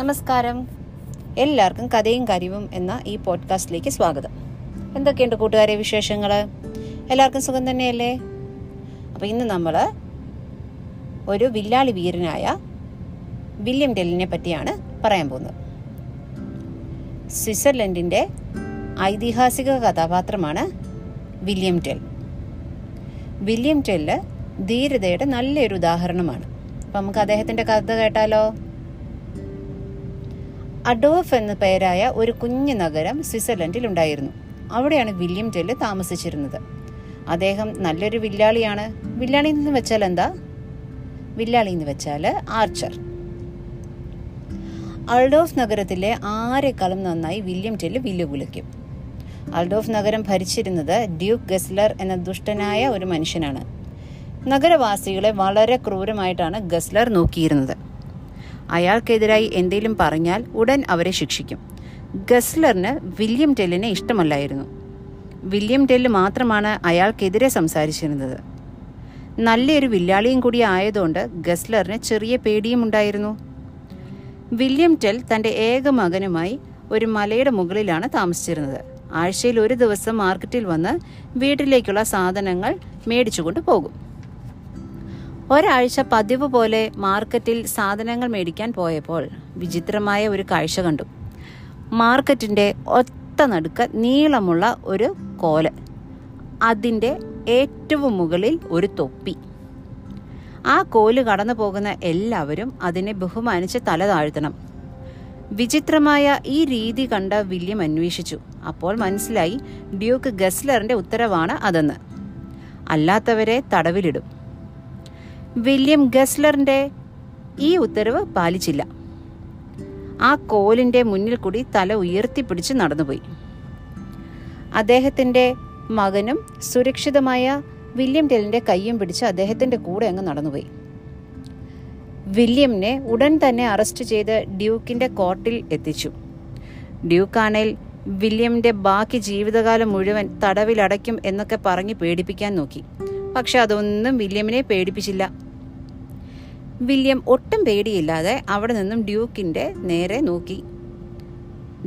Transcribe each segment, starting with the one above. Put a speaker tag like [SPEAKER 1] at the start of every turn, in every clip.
[SPEAKER 1] നമസ്കാരം. എല്ലാവർക്കും കഥയും കാര്യവും എന്ന ഈ പോഡ്കാസ്റ്റിലേക്ക് സ്വാഗതം. എന്തൊക്കെയുണ്ട് കൂട്ടുകാരെ വിശേഷങ്ങൾ എല്ലാവർക്കും സുഖം തന്നെയല്ലേ? അപ്പോൾ ഇന്ന് നമ്മൾ ഒരു വില്ലാളി വീരനായ വില്യം ടെല്ലിനെ പറ്റിയാണ് പറയാൻ പോകുന്നത്. സ്വിറ്റ്സർലൻഡിന്റെ ഐതിഹാസിക കഥാപാത്രമാണ് വില്യം ടെൽ വില്യം ടെല്ല് ധീരതയുടെ നല്ലൊരു ഉദാഹരണമാണ്. അപ്പം നമുക്ക് അദ്ദേഹത്തിന്റെ കഥ കേട്ടാലോ? അഡോഫ് എന്ന പേരായ ഒരു കുഞ്ഞു നഗരം സ്വിറ്റ്സർലൻഡിൽ ഉണ്ടായിരുന്നു. അവിടെയാണ് വില്യം ടെല്ല് താമസിച്ചിരുന്നത്. അദ്ദേഹം നല്ലൊരു വില്ലാളിയാണ്. വില്ലാളി എന്ന് വെച്ചാൽ എന്താ? വില്ലാളി എന്ന് വെച്ചാൽ ആർച്ചർ. അൾഡോഫ് നഗരത്തിലെ ആരെക്കാളും നന്നായി വില്യം ടെല്ല് വില്ലു കുലിക്കും അൾഡോഫ് നഗരം ഭരിച്ചിരുന്നത് ഡ്യൂക്ക് ഗസ്ലർ എന്ന ദുഷ്ടനായ ഒരു മനുഷ്യനാണ്. നഗരവാസികളെ വളരെ ക്രൂരമായിട്ടാണ് ഗസ്ലർ നോക്കിയിരുന്നത്. അയാൾക്കെതിരായി എന്തെങ്കിലും പറഞ്ഞാൽ ഉടൻ അവരെ ശിക്ഷിക്കും. ഗസ്ലറിന് വില്യം ടെല്ലിനെ ഇഷ്ടമല്ലായിരുന്നു. വില്യം ടെല്ല് മാത്രമാണ് അയാൾക്കെതിരെ സംസാരിച്ചിരുന്നത്. നല്ലൊരു വില്ലാളിയും കൂടി ആയതുകൊണ്ട് ഗസ്ലറിന് ചെറിയ പേടിയും ഉണ്ടായിരുന്നു. വില്യം ടെൽ തന്റെ ഏക മകനുമായി ഒരു മലയുടെ മുകളിലാണ് താമസിച്ചിരുന്നത്. ആഴ്ചയിൽ ഒരു ദിവസം മാർക്കറ്റിൽ വന്ന് വീട്ടിലേക്കുള്ള സാധനങ്ങൾ മേടിച്ചുകൊണ്ട് പോകും. ഒരാഴ്ച പതിവ് പോലെ മാർക്കറ്റിൽ സാധനങ്ങൾ മേടിക്കാൻ പോയപ്പോൾ വിചിത്രമായ ഒരു കാഴ്ച കണ്ടു. മാർക്കറ്റിന്റെ ഒത്ത നടുക്ക് നീളമുള്ള ഒരു കോൽ. അതിന്റെ ഏറ്റവും മുകളിൽ ഒരു തൊപ്പി. ആ കോൽ കടന്നു പോകുന്ന എല്ലാവരും അതിനെ ബഹുമാനിച്ച് തല താഴ്ത്തണം. വിചിത്രമായ ഈ രീതി കണ്ട വില്യം അന്വേഷിച്ചു. അപ്പോൾ മനസ്സിലായി ഡ്യൂക്ക് ഗസ്ലറിന്റെ ഉത്തരവാണ് അതെന്ന്. അല്ലാത്തവരെ തടവിലിടും. വില്യം ഗസ്ലറിന്റെ ഈ ഉത്തരവ് പാലിച്ചില്ല. ആ കോലിന്റെ മുന്നിൽ കൂടി തല ഉയർത്തിപ്പിടിച്ച് നടന്നുപോയി. അദ്ദേഹത്തിന്റെ മകനും സുരക്ഷിതമായ വില്യം ടെലിന്റെ കയ്യും പിടിച്ച് അദ്ദേഹത്തിന്റെ കൂടെ അങ്ങ് നടന്നുപോയി. വില്യമിനെ ഉടൻ തന്നെ അറസ്റ്റ് ചെയ്ത് ഡ്യൂക്കിന്റെ കോർട്ടിൽ എത്തിച്ചു. ഡ്യൂക്കാണേൽ വില്യമിന്റെ ബാക്കി ജീവിതകാലം മുഴുവൻ തടവിലടയ്ക്കും എന്നൊക്കെ പറഞ്ഞ് പേടിപ്പിക്കാൻ നോക്കി. പക്ഷെ അതൊന്നും വില്യമിനെ പേടിപ്പിച്ചില്ല. വില്യം ഒട്ടും പേടിയില്ലാതെ അവിടെ നിന്നും ഡ്യൂക്കിന്റെ നേരെ നോക്കി.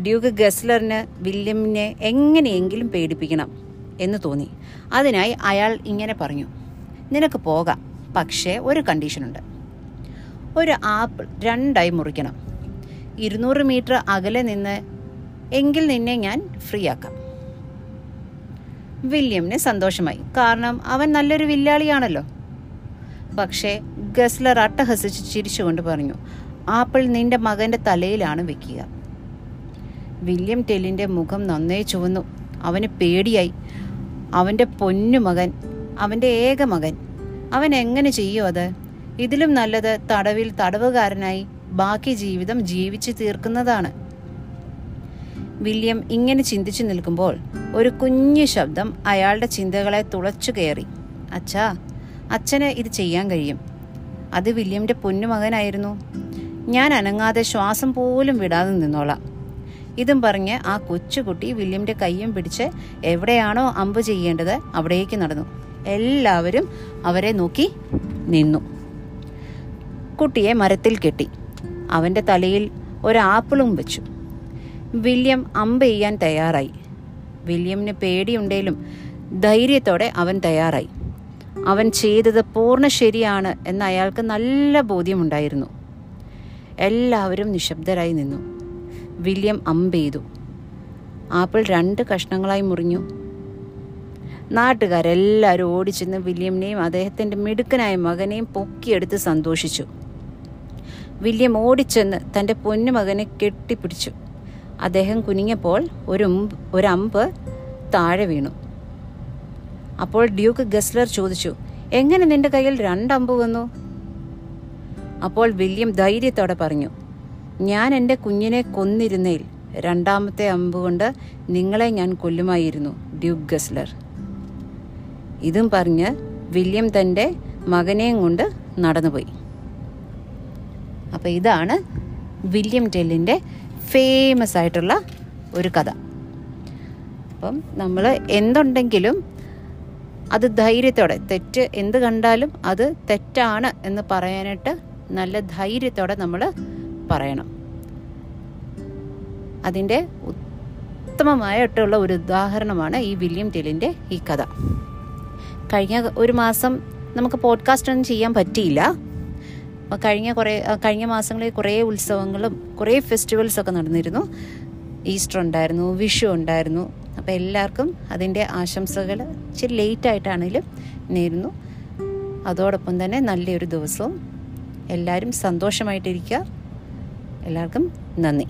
[SPEAKER 1] ഡ്യൂക്ക് ഗസ്ലറിന് വില്യമിനെ എങ്ങനെയെങ്കിലും പേടിപ്പിക്കണം എന്ന് തോന്നി. അതിനായി അയാൾ ഇങ്ങനെ പറഞ്ഞു നിനക്ക് പോകാം പക്ഷേ ഒരു കണ്ടീഷനുണ്ട്. ഒരു ആപ്പിൾ രണ്ടായി മുറിക്കണം. ഇരുന്നൂറ് മീറ്റർ അകലെ നിന്ന് എങ്കിൽ നിന്നെ ഞാൻ ഫ്രീ ആക്കാം വില്യമിന് സന്തോഷമായി. കാരണം അവൻ നല്ലൊരു വില്ലാളിയാണല്ലോ. പക്ഷേ ഗസ്ലർ അട്ടഹസിച്ച് ചിരിച്ചുകൊണ്ട് പറഞ്ഞു ആപ്പിൾ നിന്റെ മകന്റെ തലയിലാണ് വെക്കുക. വില്യം ടെല്ലിന്റെ മുഖം നന്നേ ചുവന്നു. അവന് പേടിയായി. അവന്റെ പൊന്നു മകൻ അവന്റെ ഏക മകൻ അവൻ എങ്ങനെ ചെയ്യും അത്? ഇതിലും നല്ലത് തടവിൽ തടവുകാരനായി ബാക്കി ജീവിതം ജീവിച്ചു തീർക്കുന്നതാണ്. വില്യം ഇങ്ങനെ ചിന്തിച്ചു നിൽക്കുമ്പോൾ ഒരു കുഞ്ഞു ശബ്ദം അയാളുടെ ചിന്തകളെ തുളച്ചു കയറി. അച്ഛാ അച്ഛന് ഇത് ചെയ്യാൻ കഴിയും. അത് വില്യമിന്റെ പൊന്നുമകനായിരുന്നു. ഞാൻ അനങ്ങാതെ ശ്വാസം പോലും വിടാതെ നിന്നോളാം. ഇതും പറഞ്ഞ് ആ കൊച്ചുകുട്ടി വില്യമിന്റെ കൈയും പിടിച്ച് എവിടെയാണോ അമ്പ് ചെയ്യേണ്ടത് അവിടേക്ക് നടന്നു. എല്ലാവരും അവരെ നോക്കി നിന്നു. കുട്ടിയെ മരത്തിൽ കെട്ടി. അവന്റെ തലയിൽ ഒരാപ്പിളും വെച്ചു. വില്യം അമ്പ് ചെയ്യാൻ തയ്യാറായി. വില്യമിന് പേടിയുണ്ടേലും ധൈര്യത്തോടെ അവൻ തയ്യാറായി. അവൻ ചെയ്തത് പൂർണ ശരിയാണ് എന്ന് അയാൾക്ക് നല്ല ബോധ്യമുണ്ടായിരുന്നു. എല്ലാവരും നിശബ്ദരായി നിന്നു. വില്യം അമ്പ് ചെയ്തു. ആപ്പിൾ രണ്ട് കഷ്ണങ്ങളായി മുറിഞ്ഞു. നാട്ടുകാരെല്ലാവരും ഓടിച്ചെന്ന് വില്യമിനെയും അദ്ദേഹത്തിന്റെ മിടുക്കനായ മകനെയും പൊക്കിയെടുത്ത് സന്തോഷിച്ചു. വില്യം ഓടിച്ചെന്ന് തന്റെ പൊന്നുമകനെ കെട്ടിപ്പിടിച്ചു. അദ്ദേഹം കുനിഞ്ഞപ്പോൾ ഒരു ഒരമ്പ് താഴെ വീണു. അപ്പോൾ ഡ്യൂക്ക് ഗസ്ലർ ചോദിച്ചു എങ്ങനെ നിന്റെ കയ്യിൽ രണ്ടമ്പ് വന്നു? അപ്പോൾ വില്യം ധൈര്യത്തോടെ പറഞ്ഞു ഞാൻ എന്റെ കുഞ്ഞിനെ കൊന്നിരുന്നേൽ രണ്ടാമത്തെ അമ്പ് കൊണ്ട് നിങ്ങളെ ഞാൻ കൊല്ലുമായിരുന്നു ഡ്യൂക്ക് ഗസ്ലർ. ഇതും പറഞ്ഞ് വില്യം തന്റെ മകനെയും കൊണ്ട് നടന്നുപോയി. അപ്പോൾ ഇതാണ് വില്യം ടെല്ലിന്റെ ഫേമസ് ആയിട്ടുള്ള ഒരു കഥ. അപ്പം നമ്മൾ എന്തുണ്ടെങ്കിലും അത് ധൈര്യത്തോടെ തെറ്റ് എന്ത് കണ്ടാലും അത് തെറ്റാണ് എന്ന് പറയാനായിട്ട് നല്ല ധൈര്യത്തോടെ നമ്മൾ പറയണം. അതിന്റെ ഉത്തമമായിട്ടുള്ള ഒരു ഉദാഹരണമാണ് ഈ വില്യം ടെലിന്റെ ഈ കഥ. കഴിഞ്ഞ ഒരു മാസം നമുക്ക് പോഡ്കാസ്റ്റ് ഒന്നും ചെയ്യാൻ പറ്റിയില്ല. കഴിഞ്ഞ കുറേ കഴിഞ്ഞ മാസങ്ങളിൽ കുറേ ഉത്സവങ്ങളും കുറേ ഫെസ്റ്റിവൽസ് ഒക്കെ നടന്നിരുന്നു. ഈസ്റ്റർ ഉണ്ടായിരുന്നു വിഷു ഉണ്ടായിരുന്നു. അപ്പോൾ എല്ലാവർക്കും അതിന്റെ ആശംസകൾ ഇച്ചിരി ലേറ്റ് ആയിട്ടാണെങ്കിലും നേരുന്നു. അതോടൊപ്പം തന്നെ നല്ലൊരു ദിവസവും എല്ലാവരും സന്തോഷമായിട്ടിരിക്കുക. എല്ലാവർക്കും നന്ദി.